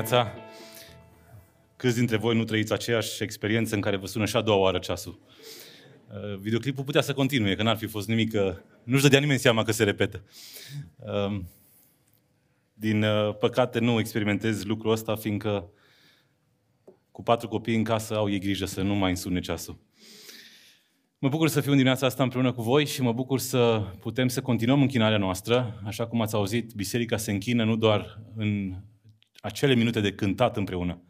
dimineața! Câți dintre voi nu trăiți aceeași experiență în care vă sună și a doua oară ceasul? Uh, videoclipul putea să continue, că n-ar fi fost nimic, că nu-și dădea nimeni seama că se repetă. Um, din uh, păcate nu experimentez lucrul ăsta, fiindcă cu patru copii în casă au ei grijă să nu mai însune ceasul. Mă bucur să fiu în dimineața asta împreună cu voi și mă bucur să putem să continuăm închinarea noastră. Așa cum ați auzit, biserica se închină nu doar în acele minute de cântat împreună,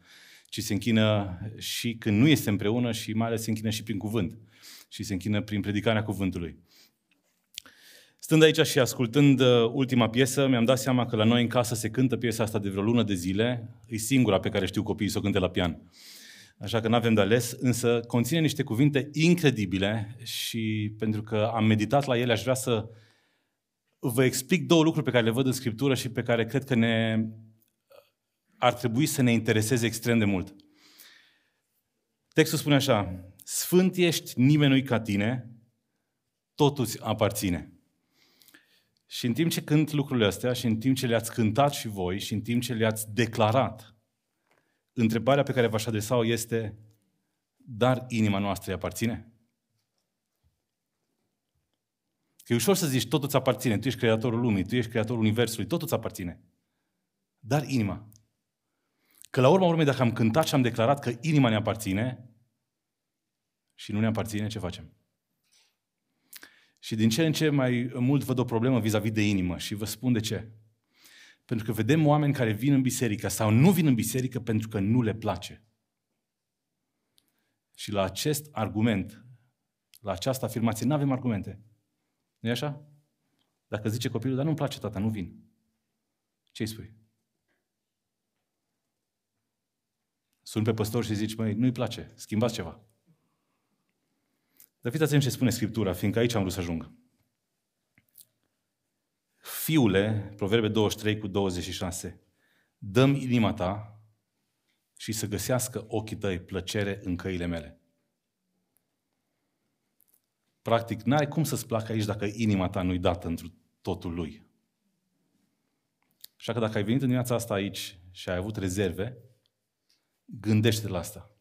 ci se închină și când nu este împreună și mai ales se închină și prin cuvânt. Și se închină prin predicarea cuvântului. Stând aici și ascultând uh, ultima piesă, mi-am dat seama că la noi în casă se cântă piesa asta de vreo lună de zile. E singura pe care știu copiii să o cânte la pian. Așa că nu avem de ales, însă conține niște cuvinte incredibile și pentru că am meditat la ele, aș vrea să vă explic două lucruri pe care le văd în Scriptură și pe care cred că ne ar trebui să ne intereseze extrem de mult. Textul spune așa, Sfânt ești, nimeni nu-i ca tine, totul îți aparține. Și în timp ce cânt lucrurile astea și în timp ce le-ați cântat și voi și în timp ce le-ați declarat, întrebarea pe care v-aș adresa-o este, dar inima noastră îi aparține? Că e ușor să zici, totul îți aparține, tu ești creatorul lumii, tu ești creatorul universului, totul îți aparține. Dar inima. Că la urma urmei, dacă am cântat și am declarat că inima ne aparține și nu ne aparține, ce facem? Și din ce în ce mai mult văd o problemă vis-a-vis de inimă și vă spun de ce. Pentru că vedem oameni care vin în biserică sau nu vin în biserică pentru că nu le place. Și la acest argument, la această afirmație, nu avem argumente. nu e așa? Dacă zice copilul, dar nu-mi place tata, nu vin. Ce îi spui? Sun pe păstor și zici, măi, nu-i place, schimbați ceva. Dar fiți atenți ce spune Scriptura, fiindcă aici am vrut să ajung. Fiule, Proverbe 23 cu 26, dăm inima ta și să găsească ochii tăi plăcere în căile mele. Practic, n-ai cum să-ți placă aici dacă inima ta nu-i dată într totul lui. Așa că dacă ai venit în dimineața asta aici și ai avut rezerve, gândește la asta.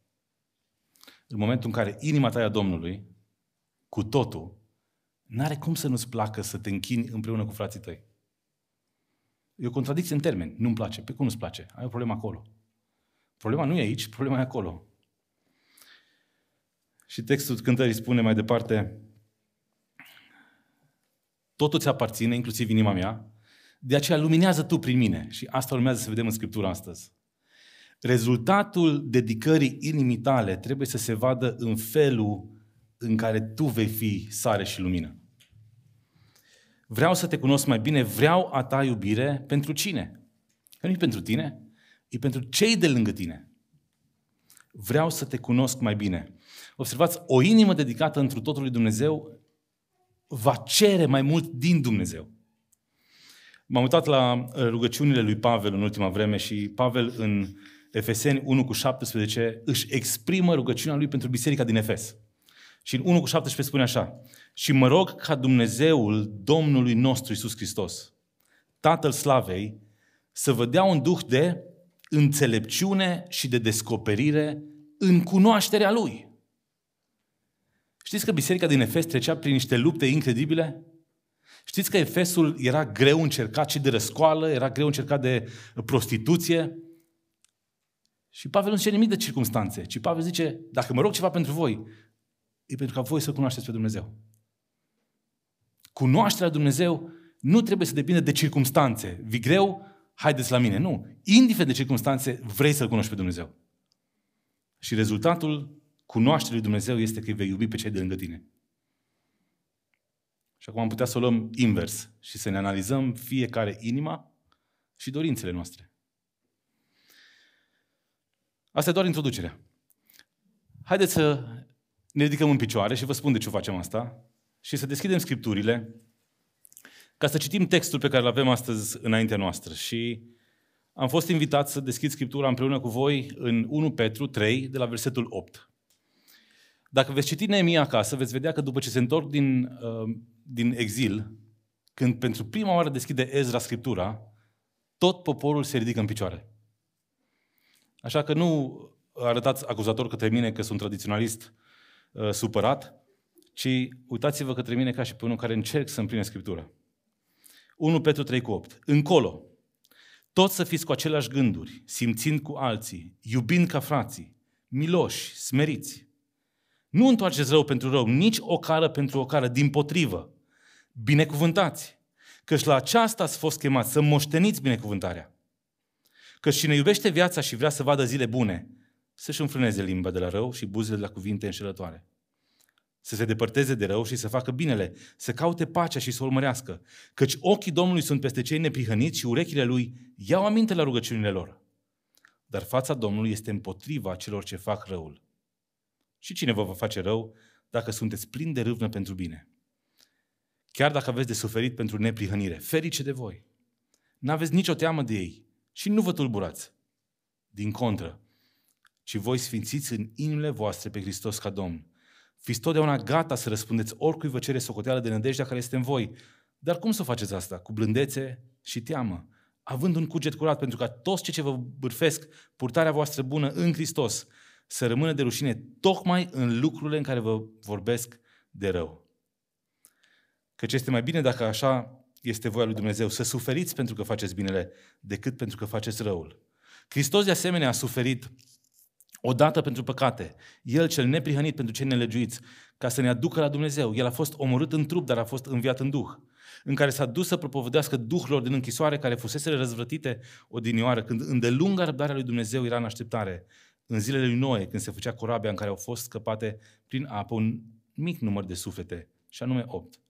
În momentul în care inima ta e a Domnului, cu totul, n-are cum să nu-ți placă să te închini împreună cu frații tăi. E o contradicție în termeni. Nu-mi place. Pe cum nu-ți place? Ai o problemă acolo. Problema nu e aici, problema e acolo. Și textul cântării spune mai departe, totul ți aparține, inclusiv inima mea, de aceea luminează tu prin mine. Și asta urmează să vedem în Scriptură astăzi. Rezultatul dedicării inimii tale trebuie să se vadă în felul în care tu vei fi sare și lumină. Vreau să te cunosc mai bine, vreau a ta iubire pentru cine? Că nu e pentru tine, e pentru cei de lângă tine. Vreau să te cunosc mai bine. Observați, o inimă dedicată întru totul lui Dumnezeu va cere mai mult din Dumnezeu. M-am uitat la uh, rugăciunile lui Pavel în ultima vreme și Pavel în Efeseni 1 cu 17 își exprimă rugăciunea lui pentru biserica din Efes. Și în 1 cu 17 spune așa, și mă rog ca Dumnezeul Domnului nostru Isus Hristos, Tatăl Slavei, să vă dea un duh de înțelepciune și de descoperire în cunoașterea Lui. Știți că biserica din Efes trecea prin niște lupte incredibile? Știți că Efesul era greu încercat și de răscoală, era greu încercat de prostituție? Și Pavel nu zice nimic de circunstanțe, ci Pavel zice, dacă mă rog ceva pentru voi, e pentru ca voi să cunoașteți pe Dumnezeu. Cunoașterea Dumnezeu nu trebuie să depindă de circumstanțe. Vi greu, haideți la mine. Nu. Indiferent de circumstanțe, vrei să-L cunoști pe Dumnezeu. Și rezultatul cunoașterii lui Dumnezeu este că îi vei iubi pe cei de lângă tine. Și acum am putea să o luăm invers și să ne analizăm fiecare inima și dorințele noastre. Asta e doar introducerea. Haideți să ne ridicăm în picioare și vă spun de ce facem asta și să deschidem scripturile ca să citim textul pe care îl avem astăzi înaintea noastră. Și am fost invitat să deschid scriptura împreună cu voi în 1 Petru 3, de la versetul 8. Dacă veți citi Neemia acasă, veți vedea că după ce se întorc din, uh, din exil, când pentru prima oară deschide Ezra scriptura, tot poporul se ridică în picioare. Așa că nu arătați acuzator către mine că sunt tradiționalist uh, supărat, ci uitați-vă către mine ca și pe unul care încerc să împline Scriptura. 1 Petru 3 cu 8. Încolo, toți să fiți cu aceleași gânduri, simțind cu alții, iubind ca frații, miloși, smeriți. Nu întoarceți rău pentru rău, nici o cară pentru o cară, din potrivă. Binecuvântați, căci la aceasta ați fost chemați, să moșteniți binecuvântarea. Că cine iubește viața și vrea să vadă zile bune, să-și înfrâneze limba de la rău și buzele de la cuvinte înșelătoare. Să se depărteze de rău și să facă binele, să caute pacea și să o urmărească. Căci ochii Domnului sunt peste cei neprihăniți și urechile Lui iau aminte la rugăciunile lor. Dar fața Domnului este împotriva celor ce fac răul. Și cine vă va face rău dacă sunteți plini de râvnă pentru bine? Chiar dacă aveți de suferit pentru neprihănire, ferice de voi. N-aveți nicio teamă de ei și nu vă tulburați. Din contră, ci voi sfințiți în inimile voastre pe Hristos ca Domn. Fiți totdeauna gata să răspundeți oricui vă cere socoteală de nădejdea care este în voi. Dar cum să faceți asta? Cu blândețe și teamă, având un cuget curat, pentru ca toți cei ce vă bârfesc purtarea voastră bună în Hristos să rămână de rușine tocmai în lucrurile în care vă vorbesc de rău. Căci este mai bine dacă așa este voia lui Dumnezeu, să suferiți pentru că faceți binele, decât pentru că faceți răul. Hristos de asemenea a suferit odată pentru păcate, El cel neprihănit pentru cei nelegiuiți, ca să ne aducă la Dumnezeu. El a fost omorât în trup, dar a fost înviat în duh, în care s-a dus să propovădească duhurilor din închisoare care fusese răzvrătite odinioară, când îndelunga răbdarea lui Dumnezeu era în așteptare, în zilele lui Noe, când se făcea corabia în care au fost scăpate prin apă un mic număr de suflete, și anume opt.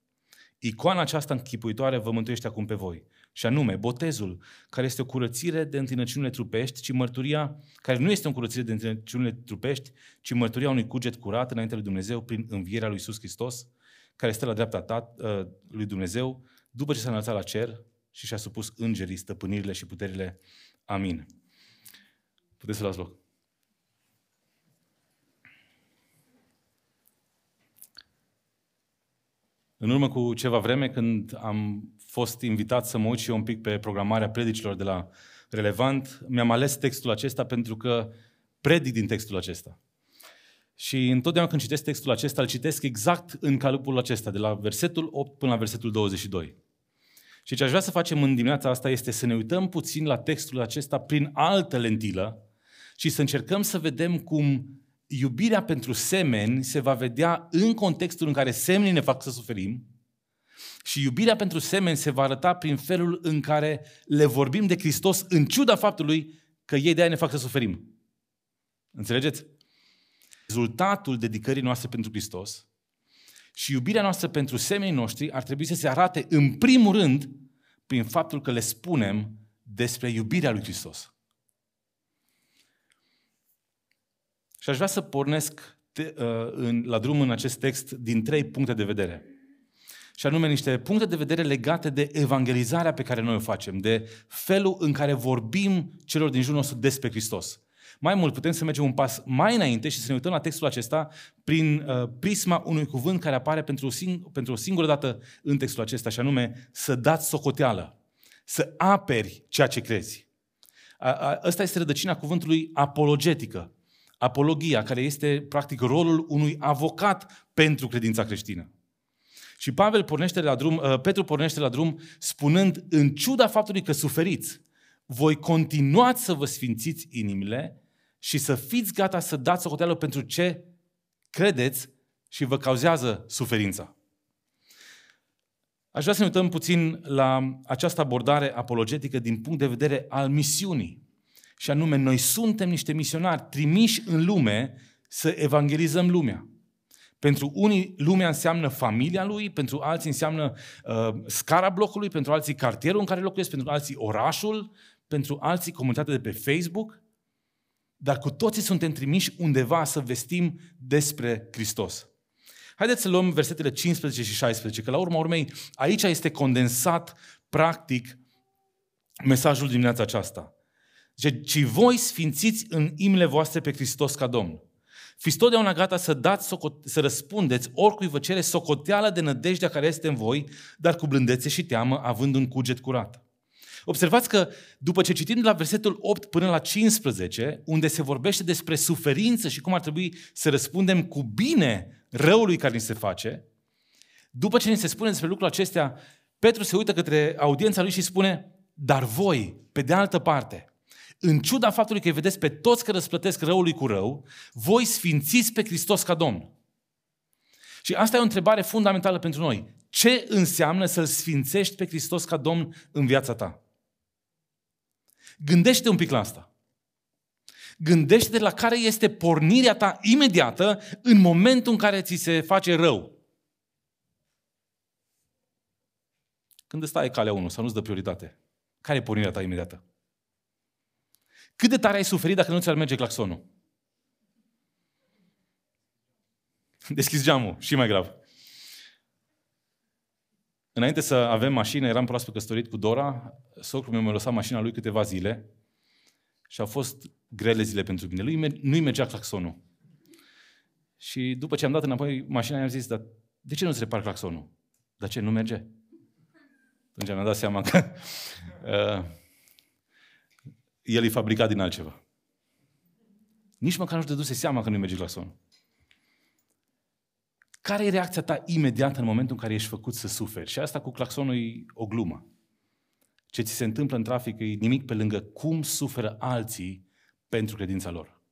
Icoana aceasta închipuitoare vă mântuiește acum pe voi. Și anume, botezul, care este o curățire de întinăciunile trupești, ci mărturia, care nu este o curățire de întinăciunile trupești, ci mărturia unui cuget curat înainte lui Dumnezeu prin învierea lui Iisus Hristos, care stă la dreapta ta, uh, lui Dumnezeu, după ce s-a înălțat la cer și și-a supus îngerii, stăpânirile și puterile. Amin. Puteți să luați loc. În urmă cu ceva vreme, când am fost invitat să mă uit și eu un pic pe programarea predicilor de la Relevant, mi-am ales textul acesta pentru că predic din textul acesta. Și întotdeauna când citesc textul acesta, îl citesc exact în calupul acesta, de la versetul 8 până la versetul 22. Și ce aș vrea să facem în dimineața asta este să ne uităm puțin la textul acesta prin altă lentilă și să încercăm să vedem cum iubirea pentru semeni se va vedea în contextul în care semenii ne fac să suferim și iubirea pentru semeni se va arăta prin felul în care le vorbim de Hristos în ciuda faptului că ei de aia ne fac să suferim. Înțelegeți? Rezultatul dedicării noastre pentru Hristos și iubirea noastră pentru semenii noștri ar trebui să se arate în primul rând prin faptul că le spunem despre iubirea lui Hristos. Și aș vrea să pornesc te, uh, în, la drum în acest text din trei puncte de vedere. Și anume niște puncte de vedere legate de evangelizarea pe care noi o facem, de felul în care vorbim celor din jurul nostru despre Hristos. Mai mult, putem să mergem un pas mai înainte și să ne uităm la textul acesta prin uh, prisma unui cuvânt care apare pentru o, sing- pentru o singură dată în textul acesta, și anume să dați socoteală, să aperi ceea ce crezi. A, a, ăsta este rădăcina cuvântului apologetică apologia, care este practic rolul unui avocat pentru credința creștină. Și Pavel pornește la drum, uh, Petru pornește la drum spunând, în ciuda faptului că suferiți, voi continuați să vă sfințiți inimile și să fiți gata să dați socoteală pentru ce credeți și vă cauzează suferința. Aș vrea să ne uităm puțin la această abordare apologetică din punct de vedere al misiunii. Și anume, noi suntem niște misionari trimiși în lume să evangelizăm lumea. Pentru unii lumea înseamnă familia lui, pentru alții înseamnă uh, scara blocului, pentru alții cartierul în care locuiesc, pentru alții orașul, pentru alții comunitatea de pe Facebook. Dar cu toții suntem trimiși undeva să vestim despre Hristos. Haideți să luăm versetele 15 și 16, că la urma urmei aici este condensat practic mesajul dimineața aceasta. Zice, ci voi sfințiți în imile voastre pe Hristos ca Domn. Fiți totdeauna gata să dați, să răspundeți oricui vă cere socoteală de nădejdea care este în voi, dar cu blândețe și teamă, având un cuget curat. Observați că după ce citim de la versetul 8 până la 15, unde se vorbește despre suferință și cum ar trebui să răspundem cu bine răului care ni se face, după ce ni se spune despre lucrul acestea, Petru se uită către audiența lui și spune, dar voi, pe de altă parte, în ciuda faptului că îi vedeți pe toți că răsplătesc răului cu rău, voi sfințiți pe Hristos ca Domn. Și asta e o întrebare fundamentală pentru noi. Ce înseamnă să-L sfințești pe Hristos ca Domn în viața ta? Gândește un pic la asta. Gândește la care este pornirea ta imediată în momentul în care ți se face rău. Când îți stai calea 1 sau nu-ți dă prioritate. Care e pornirea ta imediată? Cât de tare ai suferit dacă nu ți-ar merge claxonul? Deschizi geamul, și mai grav. Înainte să avem mașină, eram proaspăt căsătorit cu Dora, socrul meu mi-a lăsat mașina lui câteva zile și au fost grele zile pentru mine. Lui nu-i mergea claxonul. Și după ce am dat înapoi mașina, i-am zis, dar de ce nu-ți repar claxonul? Dar ce, nu merge? Atunci mi-am dat seama că uh, el e fabricat din altceva. Nici măcar nu-și dăduse seama că nu-i merge claxonul. Care e reacția ta imediată în momentul în care ești făcut să suferi? Și asta cu claxonul e o glumă. Ce ți se întâmplă în trafic e nimic pe lângă cum suferă alții pentru credința lor.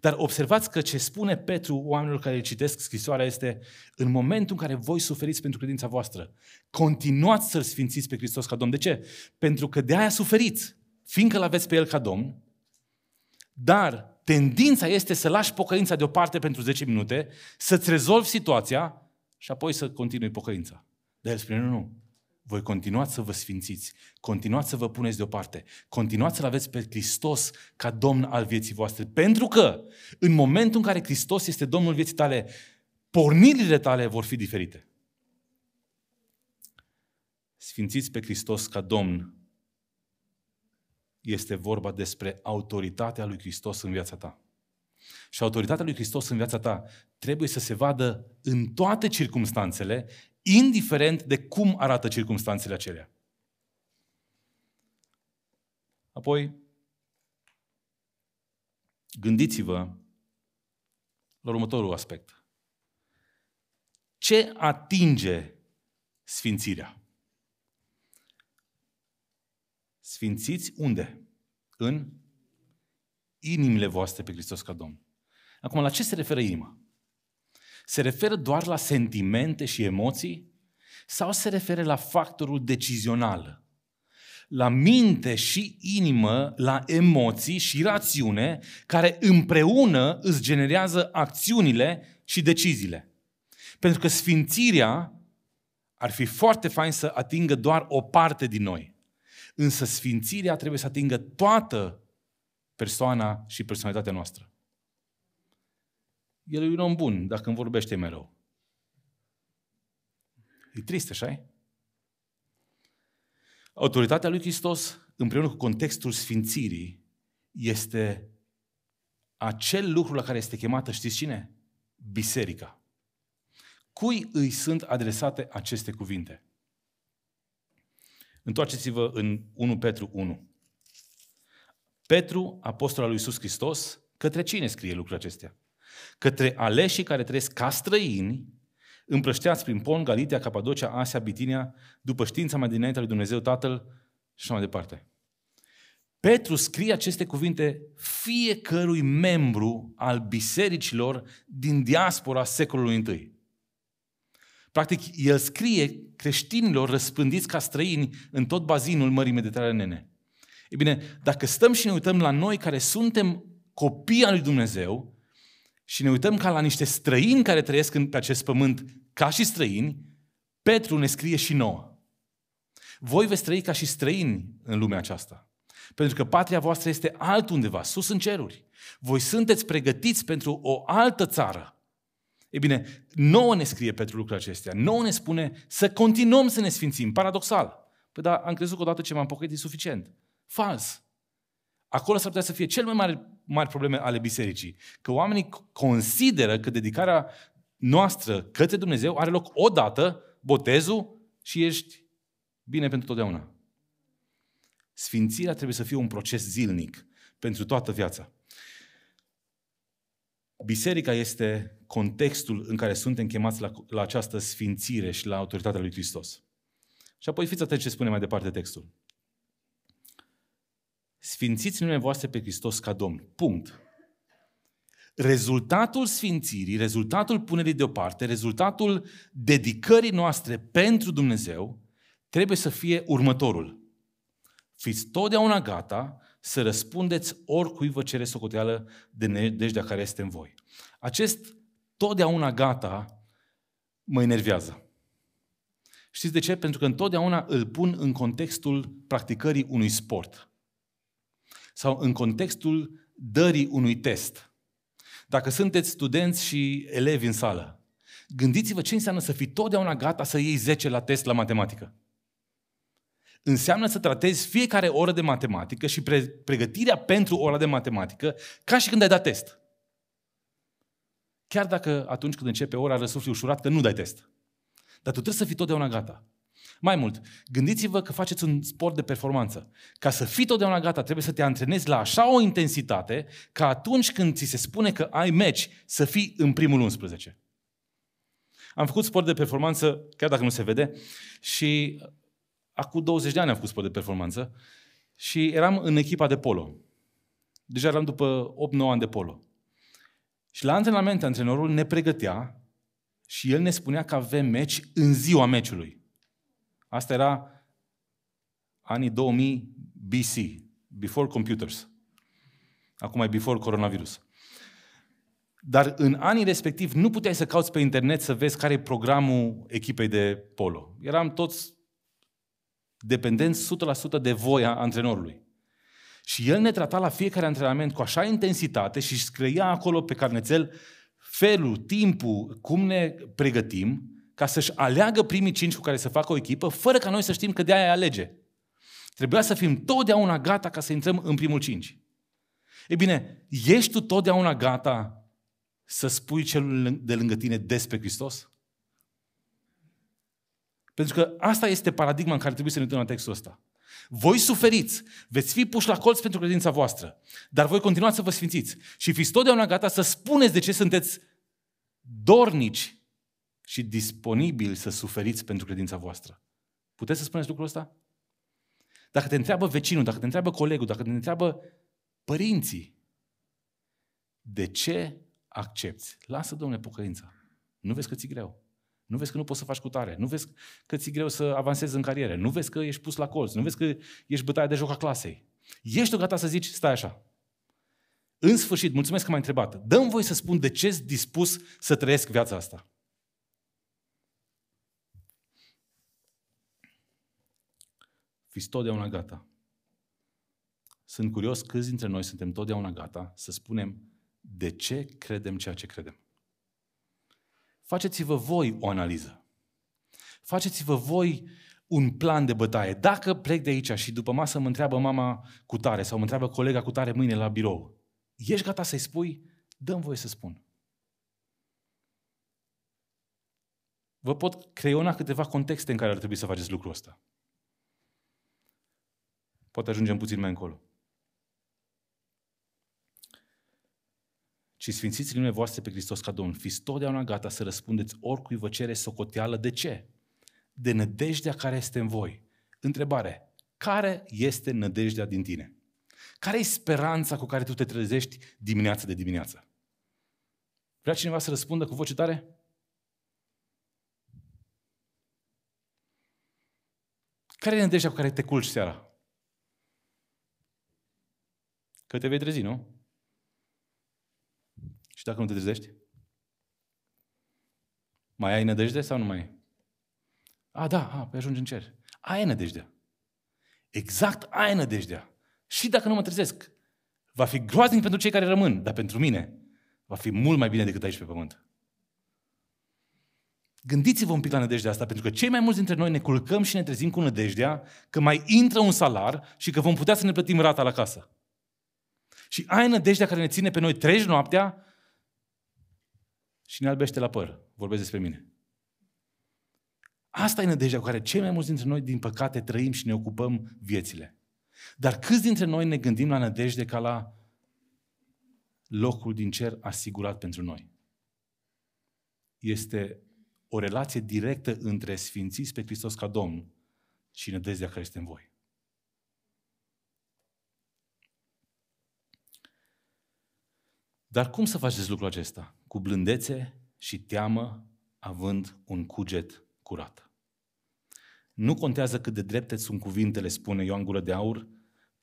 Dar observați că ce spune Petru oamenilor care citesc scrisoarea este în momentul în care voi suferiți pentru credința voastră, continuați să-L sfințiți pe Hristos ca Domn. De ce? Pentru că de aia suferiți, fiindcă l-aveți pe El ca Domn, dar tendința este să lași pocăința deoparte pentru 10 minute, să-ți rezolvi situația și apoi să continui pocăința. Dar el spune, nu, nu, voi continuați să vă sfințiți, continuați să vă puneți deoparte, continuați să-L aveți pe Hristos ca Domn al vieții voastre. Pentru că în momentul în care Hristos este Domnul vieții tale, pornirile tale vor fi diferite. Sfințiți pe Hristos ca Domn este vorba despre autoritatea lui Hristos în viața ta. Și autoritatea lui Hristos în viața ta trebuie să se vadă în toate circumstanțele, indiferent de cum arată circumstanțele acelea. Apoi, gândiți-vă la următorul aspect. Ce atinge sfințirea? Sfințiți unde? În inimile voastre pe Hristos ca Domn. Acum, la ce se referă inima? Se referă doar la sentimente și emoții? Sau se referă la factorul decizional? La minte și inimă, la emoții și rațiune, care împreună îți generează acțiunile și deciziile. Pentru că sfințirea ar fi foarte fain să atingă doar o parte din noi. Însă sfințirea trebuie să atingă toată persoana și personalitatea noastră. El e un om bun dacă îmi vorbește mereu. E trist, așa Autoritatea lui Hristos, împreună cu contextul sfințirii, este acel lucru la care este chemată, știți cine? Biserica. Cui îi sunt adresate aceste cuvinte? Întoarceți-vă în 1 Petru 1. Petru, apostol al lui Iisus Hristos, către cine scrie lucrurile acestea? Către aleșii care trăiesc ca străini, împrășteați prin Pon, Galitia, Capadocia, Asia, Bitinia, după știința mai dinainte lui Dumnezeu Tatăl și așa mai departe. Petru scrie aceste cuvinte fiecărui membru al bisericilor din diaspora secolului I. Practic, el scrie creștinilor răspândiți ca străini în tot bazinul Mării Mediteranene. E bine, dacă stăm și ne uităm la noi care suntem copii al lui Dumnezeu și ne uităm ca la niște străini care trăiesc pe acest pământ ca și străini, Petru ne scrie și nouă. Voi veți trăi ca și străini în lumea aceasta. Pentru că patria voastră este altundeva, sus în ceruri. Voi sunteți pregătiți pentru o altă țară. E bine, nouă ne scrie Petru lucrurile acestea. Nouă ne spune să continuăm să ne sfințim. Paradoxal. Păi da, am crezut că odată ce m-am pocăit e suficient. Fals. Acolo s-ar putea să fie cel mai mari, mari probleme ale bisericii. Că oamenii consideră că dedicarea noastră către Dumnezeu are loc odată, botezul, și ești bine pentru totdeauna. Sfințirea trebuie să fie un proces zilnic pentru toată viața. Biserica este contextul în care suntem chemați la, la această sfințire și la autoritatea lui Hristos. Și apoi fiți atenți ce spune mai departe textul. Sfințiți numele voastre pe Hristos ca Domn. Punct. Rezultatul sfințirii, rezultatul punerii deoparte, rezultatul dedicării noastre pentru Dumnezeu trebuie să fie următorul. Fiți totdeauna gata să răspundeți oricui vă cere socoteală de nedejdea care este în voi. Acest totdeauna gata mă enervează. Știți de ce? Pentru că întotdeauna îl pun în contextul practicării unui sport sau în contextul dării unui test. Dacă sunteți studenți și elevi în sală, gândiți-vă ce înseamnă să fii totdeauna gata să iei 10 la test la matematică. Înseamnă să tratezi fiecare oră de matematică și pre- pregătirea pentru ora de matematică ca și când ai dat test. Chiar dacă atunci când începe ora răsufli ușurat că nu dai test. Dar tu trebuie să fii totdeauna gata. Mai mult, gândiți-vă că faceți un sport de performanță. Ca să fii totdeauna gata, trebuie să te antrenezi la așa o intensitate ca atunci când ți se spune că ai meci, să fii în primul 11. Am făcut sport de performanță, chiar dacă nu se vede, și acum 20 de ani am făcut sport de performanță și eram în echipa de polo. Deja eram după 8-9 ani de polo. Și la antrenament, antrenorul ne pregătea și el ne spunea că avem meci în ziua meciului. Asta era anii 2000 BC, before computers. Acum e before coronavirus. Dar în anii respectiv nu puteai să cauți pe internet să vezi care e programul echipei de polo. Eram toți dependenți 100% de voia antrenorului. Și el ne trata la fiecare antrenament cu așa intensitate și scria acolo pe carnețel felul, timpul, cum ne pregătim, ca să-și aleagă primii cinci cu care să facă o echipă, fără ca noi să știm că de aia alege. Trebuia să fim totdeauna gata ca să intrăm în primul cinci. E bine, ești tu totdeauna gata să spui celul de lângă tine despre Hristos? Pentru că asta este paradigma în care trebuie să ne uităm la textul ăsta. Voi suferiți, veți fi puși la colț pentru credința voastră, dar voi continua să vă sfințiți și fiți totdeauna gata să spuneți de ce sunteți dornici și disponibili să suferiți pentru credința voastră. Puteți să spuneți lucrul ăsta? Dacă te întreabă vecinul, dacă te întreabă colegul, dacă te întreabă părinții, de ce accepti? Lasă, domnule, pocăința. Nu vezi că ți greu. Nu vezi că nu poți să faci cu tare. Nu vezi că ți greu să avansezi în carieră. Nu vezi că ești pus la colț. Nu vezi că ești bătaia de joc a clasei. Ești tu gata să zici, stai așa. În sfârșit, mulțumesc că m-ai întrebat. Dăm voi să spun de ce sunt dispus să trăiesc viața asta. Fiți totdeauna gata. Sunt curios câți dintre noi suntem totdeauna gata să spunem de ce credem ceea ce credem. Faceți-vă voi o analiză. Faceți-vă voi un plan de bătaie. Dacă plec de aici și după masă mă întreabă mama cu tare sau mă întreabă colega cu tare mâine la birou, ești gata să-i spui? Dăm voie să spun. Vă pot creiona câteva contexte în care ar trebui să faceți lucrul ăsta. Poate ajungem puțin mai încolo. Și sfințiți numele voastre pe Hristos ca Domn. Fiți totdeauna gata să răspundeți oricui vă cere socoteală. De ce? De nădejdea care este în voi. Întrebare. Care este nădejdea din tine? Care e speranța cu care tu te trezești dimineața de dimineață? Vrea cineva să răspundă cu voce tare? Care e nădejdea cu care te culci seara? Că te vei trezi, nu? Și dacă nu te trezești? Mai ai nădejde sau nu mai ai? A, da, a, păi ajungi în cer. Ai nădejdea. Exact ai nădejdea. Și dacă nu mă trezesc, va fi groaznic pentru cei care rămân, dar pentru mine va fi mult mai bine decât aici pe pământ. Gândiți-vă un pic la nădejdea asta, pentru că cei mai mulți dintre noi ne culcăm și ne trezim cu nădejdea că mai intră un salar și că vom putea să ne plătim rata la casă. Și ai nădejdea care ne ține pe noi treci noaptea și ne albește la păr. Vorbesc despre mine. Asta e nădejdea cu care cei mai mulți dintre noi, din păcate, trăim și ne ocupăm viețile. Dar câți dintre noi ne gândim la nădejde ca la locul din cer asigurat pentru noi? Este o relație directă între sfințiți pe Hristos ca Domn și nădejdea care este în voi. Dar cum să faceți lucrul acesta? Cu blândețe și teamă, având un cuget curat. Nu contează cât de drepte sunt cuvintele, spune Ioan Gură de Aur,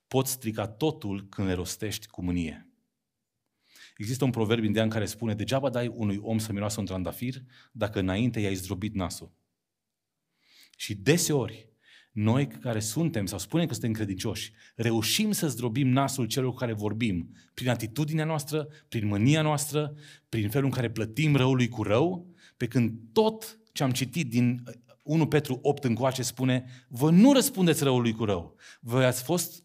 poți strica totul când le rostești cu mânie. Există un proverb indian care spune, degeaba dai unui om să miroasă un trandafir dacă înainte i-ai zdrobit nasul. Și deseori, noi care suntem sau spunem că suntem credincioși, reușim să zdrobim nasul celor cu care vorbim prin atitudinea noastră, prin mânia noastră, prin felul în care plătim răului cu rău, pe când tot ce am citit din 1 Petru 8 încoace spune, vă nu răspundeți răului cu rău. Voi ați fost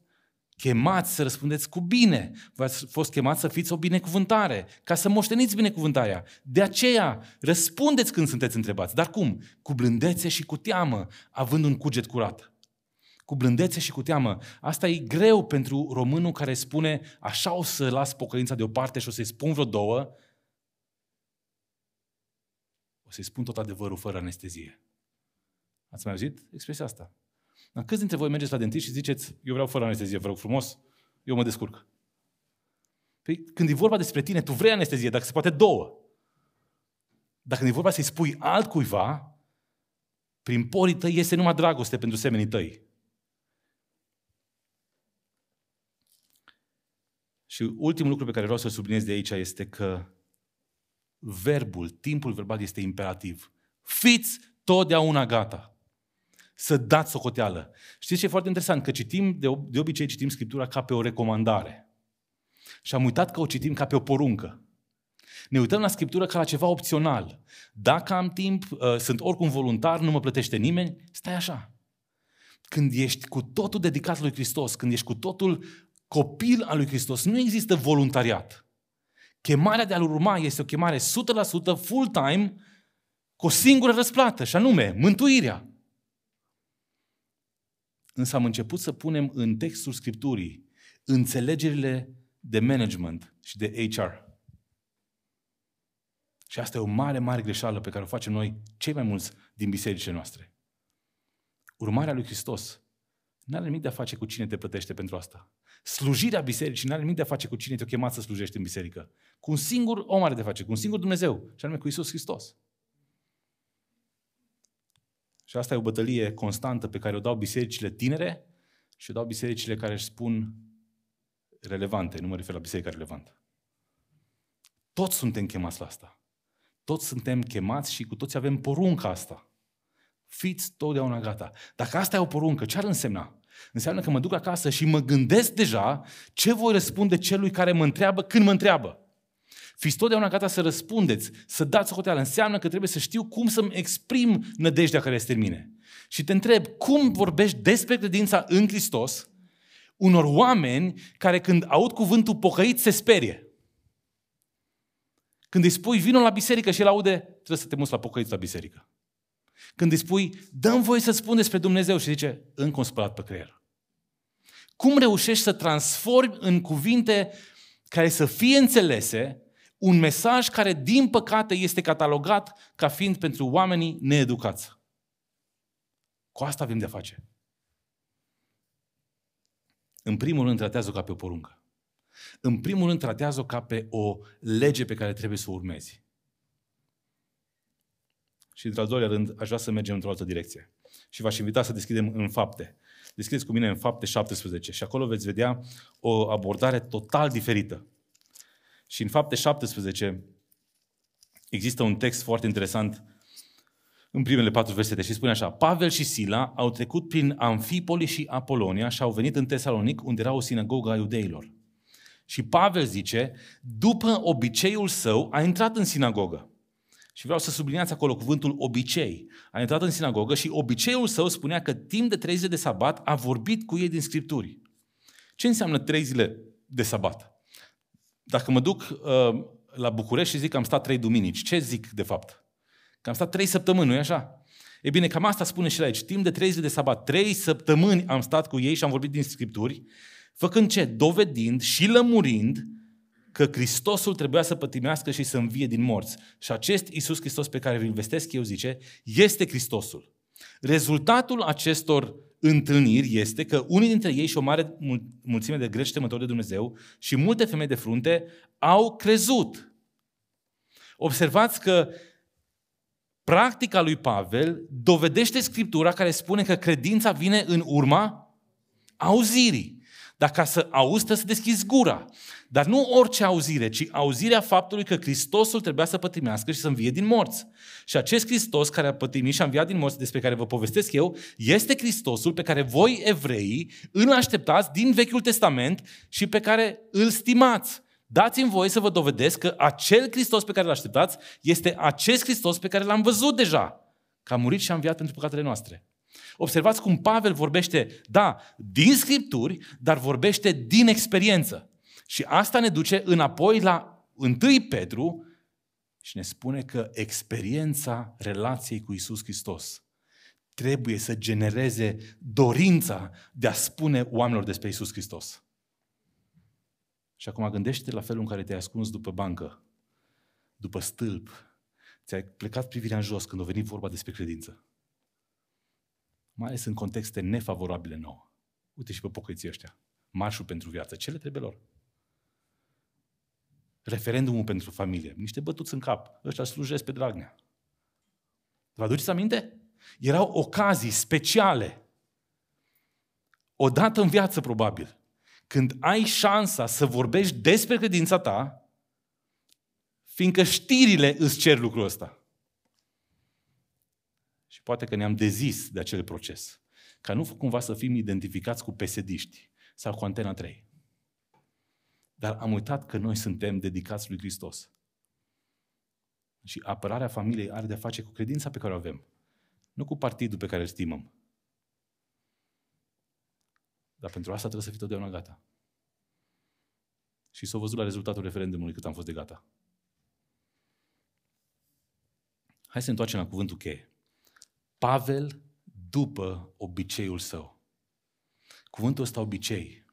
chemați să răspundeți cu bine. V-ați fost chemați să fiți o binecuvântare, ca să moșteniți binecuvântarea. De aceea, răspundeți când sunteți întrebați. Dar cum? Cu blândețe și cu teamă, având un cuget curat. Cu blândețe și cu teamă. Asta e greu pentru românul care spune, așa o să las pocăința deoparte și o să-i spun vreo două, o să-i spun tot adevărul fără anestezie. Ați mai auzit expresia asta? Dar câți dintre voi mergeți la dentist și ziceți, eu vreau fără anestezie, vă rog frumos, eu mă descurc. Păi, când e vorba despre tine, tu vrei anestezie, dacă se poate două. Dacă e vorba să-i spui altcuiva, prin porii tăi este numai dragoste pentru semenii tăi. Și ultimul lucru pe care vreau să-l subliniez de aici este că verbul, timpul verbal este imperativ. Fiți totdeauna gata să dați socoteală. Știți ce e foarte interesant? Că citim, de, de obicei citim Scriptura ca pe o recomandare. Și am uitat că o citim ca pe o poruncă. Ne uităm la Scriptură ca la ceva opțional. Dacă am timp, uh, sunt oricum voluntar, nu mă plătește nimeni, stai așa. Când ești cu totul dedicat lui Hristos, când ești cu totul copil al lui Hristos, nu există voluntariat. Chemarea de a-L urma este o chemare 100% full-time cu o singură răsplată, și anume mântuirea. Însă am început să punem în textul Scripturii înțelegerile de management și de HR. Și asta e o mare, mare greșeală pe care o facem noi, cei mai mulți din bisericile noastre. Urmarea lui Hristos nu are nimic de a face cu cine te plătește pentru asta. Slujirea bisericii nu are nimic de a face cu cine te-a chemat să slujești în biserică. Cu un singur om are de face, cu un singur Dumnezeu, și anume cu Isus Hristos. Și asta e o bătălie constantă pe care o dau bisericile tinere și o dau bisericile care își spun relevante, nu mă refer la biserica relevantă. Toți suntem chemați la asta. Toți suntem chemați și cu toți avem porunca asta. Fiți totdeauna gata. Dacă asta e o poruncă, ce ar însemna? Înseamnă că mă duc acasă și mă gândesc deja ce voi răspunde celui care mă întreabă când mă întreabă. Fiți totdeauna gata să răspundeți, să dați socoteală. Înseamnă că trebuie să știu cum să-mi exprim nădejdea care este în mine. Și te întreb, cum vorbești despre credința în Hristos unor oameni care când aud cuvântul pocăit se sperie? Când îi spui, vină la biserică și el aude, trebuie să te muți la pocăit la biserică. Când îi spui, dăm voie să spun despre Dumnezeu și zice, încă un spălat pe creier. Cum reușești să transformi în cuvinte care să fie înțelese un mesaj care, din păcate, este catalogat ca fiind pentru oamenii needucați. Cu asta avem de face. În primul rând, tratează-o ca pe o poruncă. În primul rând, tratează-o ca pe o lege pe care trebuie să o urmezi. Și, într-al doilea rând, aș vrea să mergem într-o altă direcție. Și v-aș invita să deschidem în fapte. Deschideți cu mine în fapte 17 și acolo veți vedea o abordare total diferită și în fapte 17 există un text foarte interesant în primele patru versete și spune așa, Pavel și Sila au trecut prin Amfipoli și Apolonia și au venit în Tesalonic, unde era o sinagogă a iudeilor. Și Pavel zice, după obiceiul său, a intrat în sinagogă. Și vreau să subliniați acolo cuvântul obicei. A intrat în sinagogă și obiceiul său spunea că timp de trei zile de sabat a vorbit cu ei din Scripturi. Ce înseamnă trei zile de sabat? Dacă mă duc uh, la București și zic că am stat trei duminici, ce zic de fapt? Că am stat trei săptămâni, nu-i așa? E bine, cam asta spune și aici. Timp de trei zile de sabat, trei săptămâni am stat cu ei și am vorbit din Scripturi, făcând ce? Dovedind și lămurind că Hristosul trebuia să pătimească și să învie din morți. Și acest Iisus Hristos pe care îl vestesc eu, zice, este Hristosul. Rezultatul acestor întâlniri este că unii dintre ei și o mare mulțime de greci temători de Dumnezeu și multe femei de frunte au crezut. Observați că practica lui Pavel dovedește Scriptura care spune că credința vine în urma auzirii. Dar ca să auzi, trebuie să deschizi gura. Dar nu orice auzire, ci auzirea faptului că Hristosul trebuia să pătimească și să învie din morți. Și acest Hristos care a pătimit și a înviat din morți, despre care vă povestesc eu, este Hristosul pe care voi, evreii, îl așteptați din Vechiul Testament și pe care îl stimați. Dați-mi voie să vă dovedesc că acel Hristos pe care îl așteptați este acest Hristos pe care l-am văzut deja, că a murit și a înviat pentru păcatele noastre. Observați cum Pavel vorbește, da, din Scripturi, dar vorbește din experiență. Și asta ne duce înapoi la 1 Petru și ne spune că experiența relației cu Isus Hristos trebuie să genereze dorința de a spune oamenilor despre Isus Hristos. Și acum gândește la felul în care te-ai ascuns după bancă, după stâlp, ți-ai plecat privirea în jos când a venit vorba despre credință. Mai ales în contexte nefavorabile nouă. Uite și pe pocăiții ăștia. Marșul pentru viață. Ce le trebuie lor? Referendumul pentru familie. Niște bătuți în cap. Ăștia slujesc pe Dragnea. Vă aduceți aminte? Erau ocazii speciale. O dată în viață, probabil, când ai șansa să vorbești despre credința ta, fiindcă știrile îți cer lucrul ăsta. Și poate că ne-am dezis de acel proces. Ca nu cumva să fim identificați cu pesediști sau cu Antena 3. Dar am uitat că noi suntem dedicați lui Hristos. Și apărarea familiei are de-a face cu credința pe care o avem. Nu cu partidul pe care îl stimăm. Dar pentru asta trebuie să fii totdeauna gata. Și s-a văzut la rezultatul referendumului cât am fost de gata. Hai să ne întoarcem la cuvântul cheie. Pavel după obiceiul său. Cuvântul ăsta obicei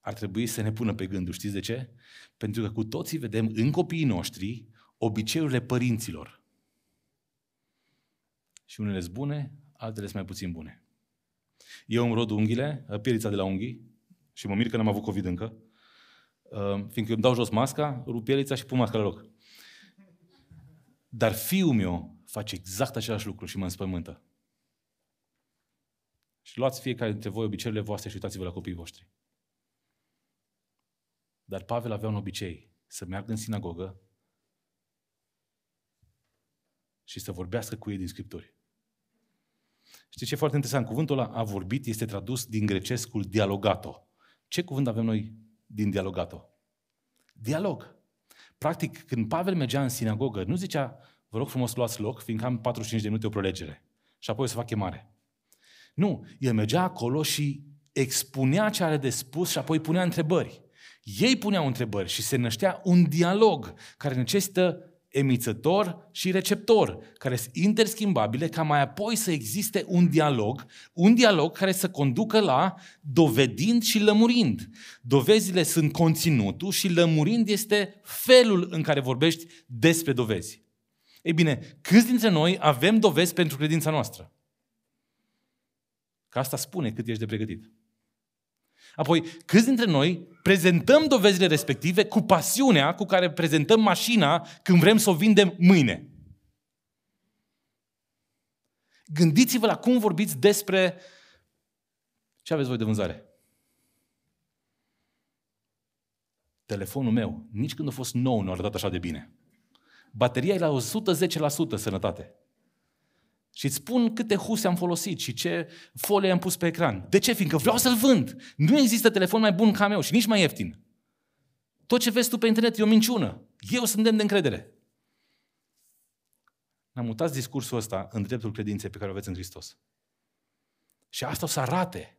ar trebui să ne pună pe gândul. Știți de ce? Pentru că cu toții vedem în copiii noștri obiceiurile părinților. Și unele sunt bune, altele sunt mai puțin bune. Eu îmi rod unghiile, pielița de la unghii, și mă mir că n-am avut COVID încă, uh, fiindcă îmi dau jos masca, rup pielița și pun masca la loc. Dar fiul meu face exact același lucru și mă înspământă. Și luați fiecare dintre voi obiceiurile voastre și uitați-vă la copiii voștri. Dar Pavel avea un obicei să meargă în sinagogă și să vorbească cu ei din Scripturi. Știți ce e foarte interesant? Cuvântul ăla a vorbit este tradus din grecescul dialogato. Ce cuvânt avem noi din dialogato? Dialog. Practic, când Pavel mergea în sinagogă, nu zicea, vă rog frumos luați loc, fiindcă am 45 de minute o prolegere. Și apoi o să fac chemare. Nu, el mergea acolo și expunea ce are de spus și apoi punea întrebări. Ei puneau întrebări și se năștea un dialog care necesită emițător și receptor, care sunt interschimbabile, ca mai apoi să existe un dialog, un dialog care să conducă la dovedind și lămurind. Dovezile sunt conținutul și lămurind este felul în care vorbești despre dovezi. Ei bine, câți dintre noi avem dovezi pentru credința noastră? Că asta spune cât ești de pregătit. Apoi, câți dintre noi prezentăm dovezile respective cu pasiunea cu care prezentăm mașina când vrem să o vindem mâine? Gândiți-vă la cum vorbiți despre ce aveți voi de vânzare. Telefonul meu, nici când a fost nou, nu a arătat așa de bine. Bateria e la 110% sănătate. Și îți spun câte huse am folosit și ce folie am pus pe ecran. De ce? Fiindcă vreau să-l vând. Nu există telefon mai bun ca meu și nici mai ieftin. Tot ce vezi tu pe internet e o minciună. Eu sunt demn de încredere. Am mutat discursul ăsta în dreptul credinței pe care o aveți în Hristos. Și asta o să arate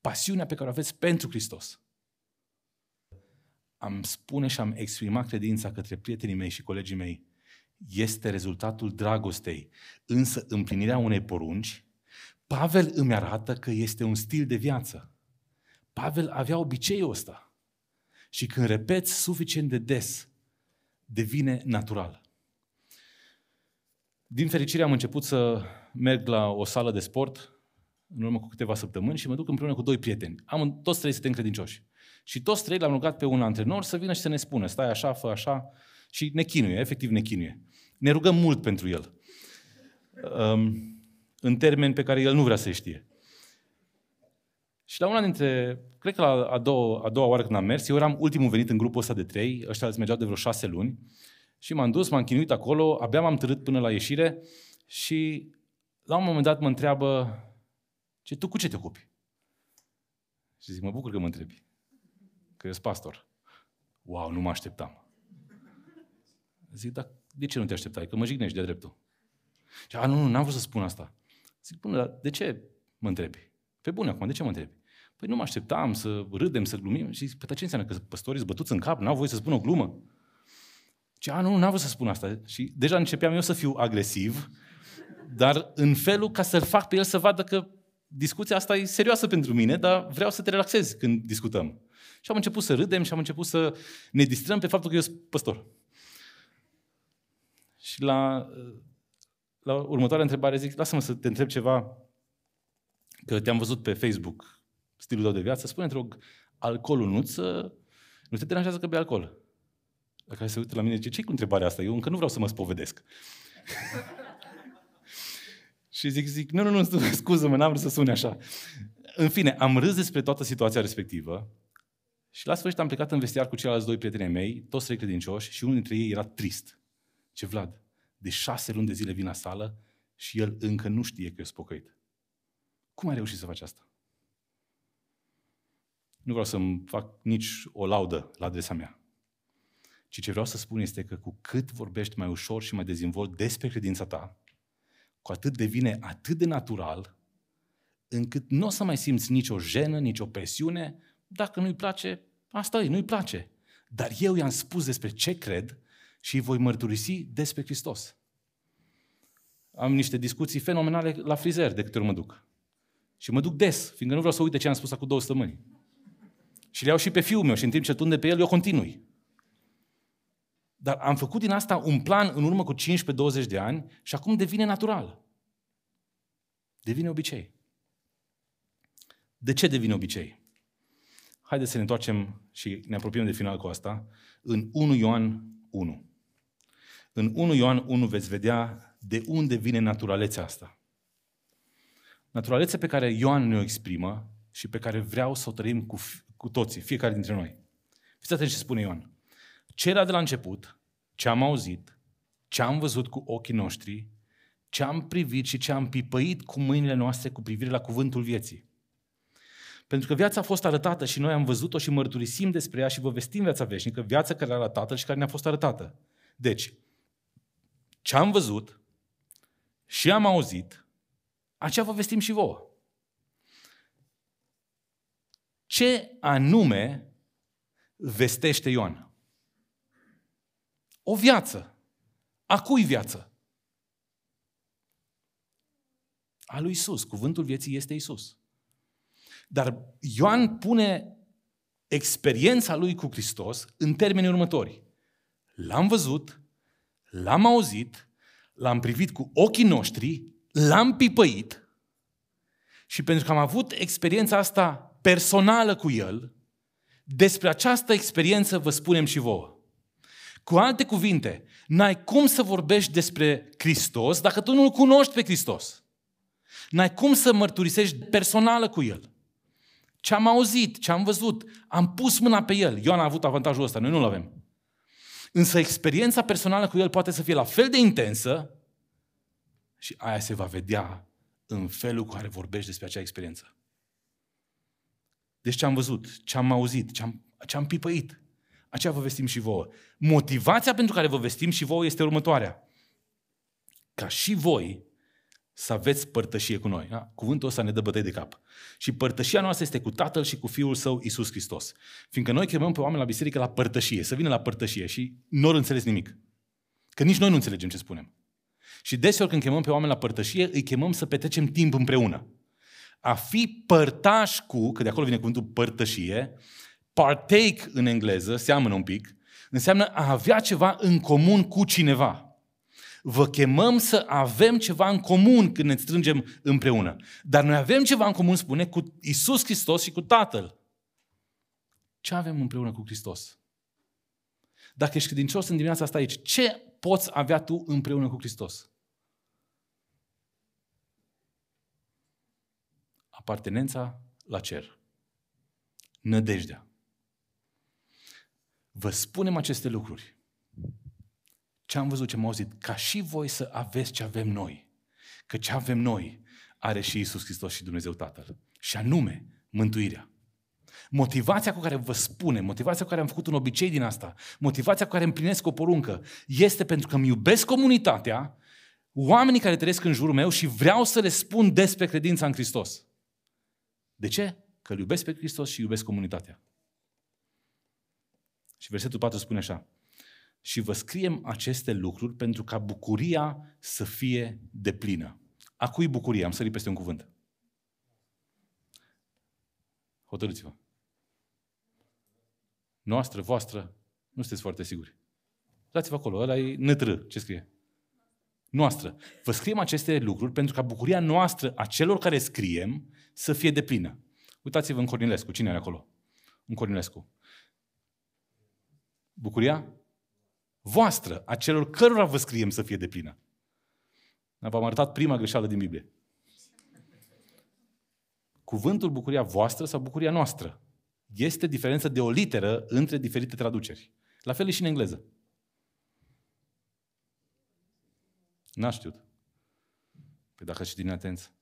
pasiunea pe care o aveți pentru Hristos. Am spune și am exprimat credința către prietenii mei și colegii mei este rezultatul dragostei. Însă împlinirea unei porunci, Pavel îmi arată că este un stil de viață. Pavel avea obiceiul ăsta. Și când repeți suficient de des, devine natural. Din fericire am început să merg la o sală de sport în urmă cu câteva săptămâni și mă duc împreună cu doi prieteni. Am toți trei suntem credincioși. Și toți trei l-am rugat pe un antrenor să vină și să ne spună, stai așa, fă așa, și ne chinuie, efectiv ne chinuie. Ne rugăm mult pentru el. Um, în termeni pe care el nu vrea să știe. Și la una dintre, cred că la a doua, a doua oară când am mers, eu eram ultimul venit în grupul ăsta de trei, ăștia îți mergeau de vreo șase luni, și m-am dus, m-am chinuit acolo, abia m-am târât până la ieșire și la un moment dat mă întreabă, ce, tu cu ce te ocupi? Și zic, mă bucur că mă întrebi, că ești pastor. Wow, nu mă așteptam. Zic, dar de ce nu te așteptai? Că mă jignești de dreptul. Și, a, nu, nu, n-am vrut să spun asta. Zic, bun, dar de ce mă întrebi? Pe bune acum, de ce mă întrebi? Păi nu mă așteptam să râdem, să glumim. Și zic, păi ce înseamnă? Că păstorii sunt bătuți în cap, n-au voie să spună o glumă. Și a, nu, n-am vrut să spun asta. Și deja începeam eu să fiu agresiv, dar în felul ca să-l fac pe el să vadă că discuția asta e serioasă pentru mine, dar vreau să te relaxezi când discutăm. Și am început să râdem și am început să ne distrăm pe faptul că eu sunt păstor. Și la, la următoarea întrebare zic, lasă-mă să te întreb ceva, că te-am văzut pe Facebook, stilul tău de viață, spune te rog, alcoolul nu, nu te deranjează că bei alcool? La care se uită la mine zice, ce cu întrebarea asta? Eu încă nu vreau să mă spovedesc. Și zic, zic, nu, nu, nu, scuză-mă, n-am vrut să sune așa. În fine, am râs despre toată situația respectivă și la sfârșit am plecat în vestiar cu ceilalți doi prieteni mei, toți trei credincioși, și unul dintre ei era trist. Ce Vlad, de șase luni de zile vin la sală și el încă nu știe că e spocăit. Cum ai reușit să faci asta? Nu vreau să-mi fac nici o laudă la adresa mea. Ci ce vreau să spun este că cu cât vorbești mai ușor și mai dezvolt despre credința ta, cu atât devine atât de natural, încât nu o să mai simți nicio jenă, nicio presiune. Dacă nu-i place, asta e, nu-i place. Dar eu i-am spus despre ce cred și îi voi mărturisi despre Hristos. Am niște discuții fenomenale la frizer de câte ori mă duc. Și mă duc des, fiindcă nu vreau să uite ce am spus acum două săptămâni. Și le iau și pe fiul meu și în timp ce tunde pe el, eu continui. Dar am făcut din asta un plan în urmă cu 15-20 de ani și acum devine natural. Devine obicei. De ce devine obicei? Haideți să ne întoarcem și ne apropiem de final cu asta. În 1 Ioan 1. În 1 Ioan 1 veți vedea de unde vine naturalețea asta. Naturalețea pe care Ioan ne-o exprimă și pe care vreau să o trăim cu, cu toții, fiecare dintre noi. Fiți atenți ce spune Ioan. Ce era de la început, ce am auzit, ce am văzut cu ochii noștri, ce am privit și ce am pipăit cu mâinile noastre cu privire la cuvântul vieții. Pentru că viața a fost arătată și noi am văzut-o și mărturisim despre ea și vă vestim viața veșnică, viața care era Tatăl și care ne-a fost arătată. Deci, ce am văzut și am auzit, aceea vă vestim și vouă. Ce anume vestește Ioan? O viață. A cui viață? A lui Isus. Cuvântul vieții este Isus. Dar Ioan pune experiența lui cu Hristos în termenii următori. L-am văzut, l-am auzit, l-am privit cu ochii noștri, l-am pipăit și pentru că am avut experiența asta personală cu el, despre această experiență vă spunem și vouă. Cu alte cuvinte, n-ai cum să vorbești despre Hristos dacă tu nu-L cunoști pe Hristos. N-ai cum să mărturisești personală cu El. Ce am auzit, ce am văzut, am pus mâna pe El. Ioan a avut avantajul ăsta, noi nu-l avem. Însă experiența personală cu El poate să fie la fel de intensă și aia se va vedea în felul cu care vorbești despre acea experiență. Deci ce am văzut, ce am auzit, ce am, ce am pipăit, aceea vă vestim și vouă. Motivația pentru care vă vestim și vouă este următoarea. Ca și voi să aveți părtășie cu noi. Da? Cuvântul ăsta ne dă bătăi de cap. Și părtășia noastră este cu Tatăl și cu Fiul Său, Isus Hristos. Fiindcă noi chemăm pe oameni la biserică la părtășie, să vină la părtășie și nu ori înțeles nimic. Că nici noi nu înțelegem ce spunem. Și deseori când chemăm pe oameni la părtășie, îi chemăm să petrecem timp împreună. A fi părtaș cu, că de acolo vine cuvântul părtășie, partake în engleză, seamănă un pic, înseamnă a avea ceva în comun cu cineva. Vă chemăm să avem ceva în comun când ne strângem împreună. Dar noi avem ceva în comun, spune, cu Isus Hristos și cu Tatăl. Ce avem împreună cu Hristos? Dacă ești credincios în dimineața asta aici, ce poți avea tu împreună cu Hristos? Apartenența la cer. Nădejdea. Vă spunem aceste lucruri. Ce am văzut, ce am auzit, ca și voi să aveți ce avem noi. Că ce avem noi are și Isus Hristos și Dumnezeu Tatăl. Și anume, mântuirea. Motivația cu care vă spune, motivația cu care am făcut un obicei din asta, motivația cu care împlinesc o poruncă, este pentru că îmi iubesc comunitatea, oamenii care trăiesc în jurul meu și vreau să le spun despre credința în Hristos. De ce? Că îl iubesc pe Hristos și iubesc comunitatea. Și versetul 4 spune așa. Și vă scriem aceste lucruri pentru ca bucuria să fie deplină. A cui bucuria? Am sărit peste un cuvânt. Hotărâți-vă. Noastră, voastră, nu sunteți foarte siguri. Dați-vă acolo, ăla e nătră, ce scrie? Noastră. Vă scriem aceste lucruri pentru ca bucuria noastră a celor care scriem să fie deplină. Uitați-vă în Cornilescu. Cine are acolo? În Cornilescu. Bucuria voastră, a celor cărora vă scriem să fie deplină. V-am arătat prima greșeală din Biblie. Cuvântul bucuria voastră sau bucuria noastră. Este diferență de o literă între diferite traduceri. La fel e și în engleză. N-aș știut. Păi dacă și din atenți.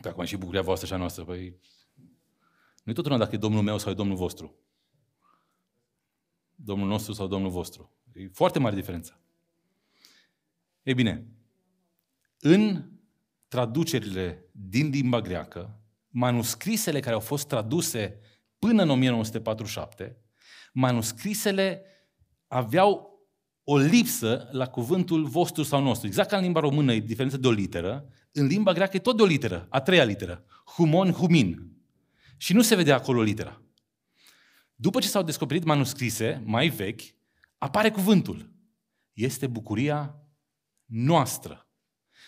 Pe acum și bucuria voastră și a noastră. Păi nu e tot una dacă e Domnul meu sau e Domnul vostru. Domnul nostru sau Domnul vostru. E foarte mare diferență. Ei bine, în traducerile din limba greacă, manuscrisele care au fost traduse până în 1947, manuscrisele aveau o lipsă la cuvântul vostru sau nostru. Exact ca în limba română e diferență de o literă, în limba greacă e tot de o literă, a treia literă. Humon, humin. Și nu se vedea acolo litera. După ce s-au descoperit manuscrise mai vechi, apare cuvântul. Este bucuria noastră.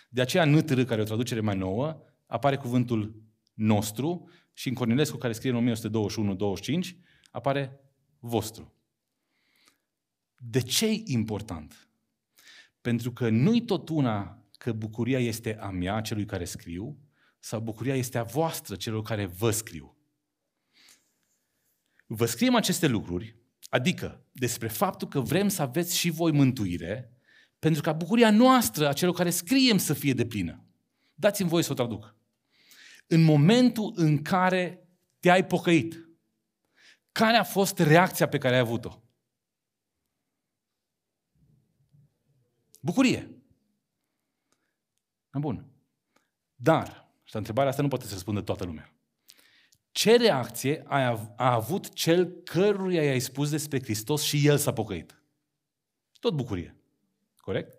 De aceea în NTR, care e o traducere mai nouă, apare cuvântul nostru și în Cornilescu, care scrie în 1921-25, apare vostru. De ce e important? Pentru că nu-i tot una că bucuria este a mea, celui care scriu, sau bucuria este a voastră, celor care vă scriu. Vă scriem aceste lucruri, adică despre faptul că vrem să aveți și voi mântuire, pentru ca bucuria noastră, a celor care scriem, să fie deplină. Dați-mi voi să o traduc. În momentul în care te-ai pocăit, care a fost reacția pe care ai avut-o? Bucurie. Bun. Dar, și întrebarea asta nu poate să răspundă toată lumea. Ce reacție a, a avut cel căruia i-ai spus despre Hristos și el s-a pocăit? Tot bucurie. Corect?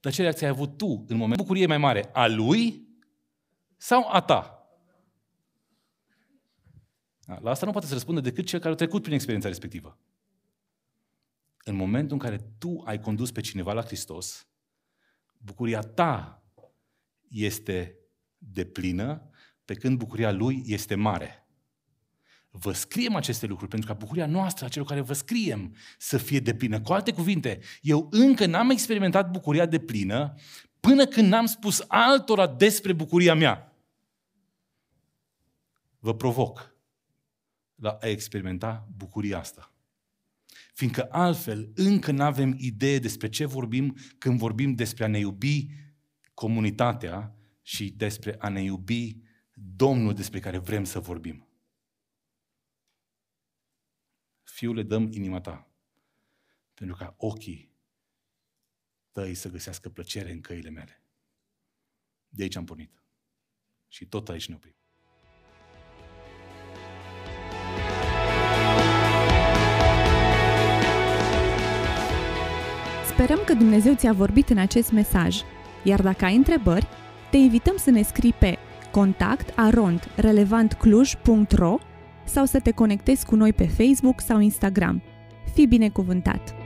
Dar ce reacție ai avut tu în momentul bucurie mai mare? A lui sau a ta? La asta nu poate să răspundă decât cel care a trecut prin experiența respectivă. În momentul în care tu ai condus pe cineva la Hristos, bucuria ta este deplină, pe când bucuria lui este mare. Vă scriem aceste lucruri pentru ca bucuria noastră, a celor care vă scriem, să fie deplină. Cu alte cuvinte, eu încă n-am experimentat bucuria deplină până când n-am spus altora despre bucuria mea. Vă provoc la a experimenta bucuria asta. Fiindcă altfel încă nu avem idee despre ce vorbim când vorbim despre a ne iubi comunitatea și despre a ne iubi Domnul despre care vrem să vorbim. Fiule, dăm inima ta. Pentru ca ochii tăi să găsească plăcere în căile mele. De aici am pornit. Și tot aici ne oprim. Sperăm că Dumnezeu ți-a vorbit în acest mesaj, iar dacă ai întrebări, te invităm să ne scrii pe contact arond relevantcluj.ro sau să te conectezi cu noi pe Facebook sau Instagram. Fii binecuvântat!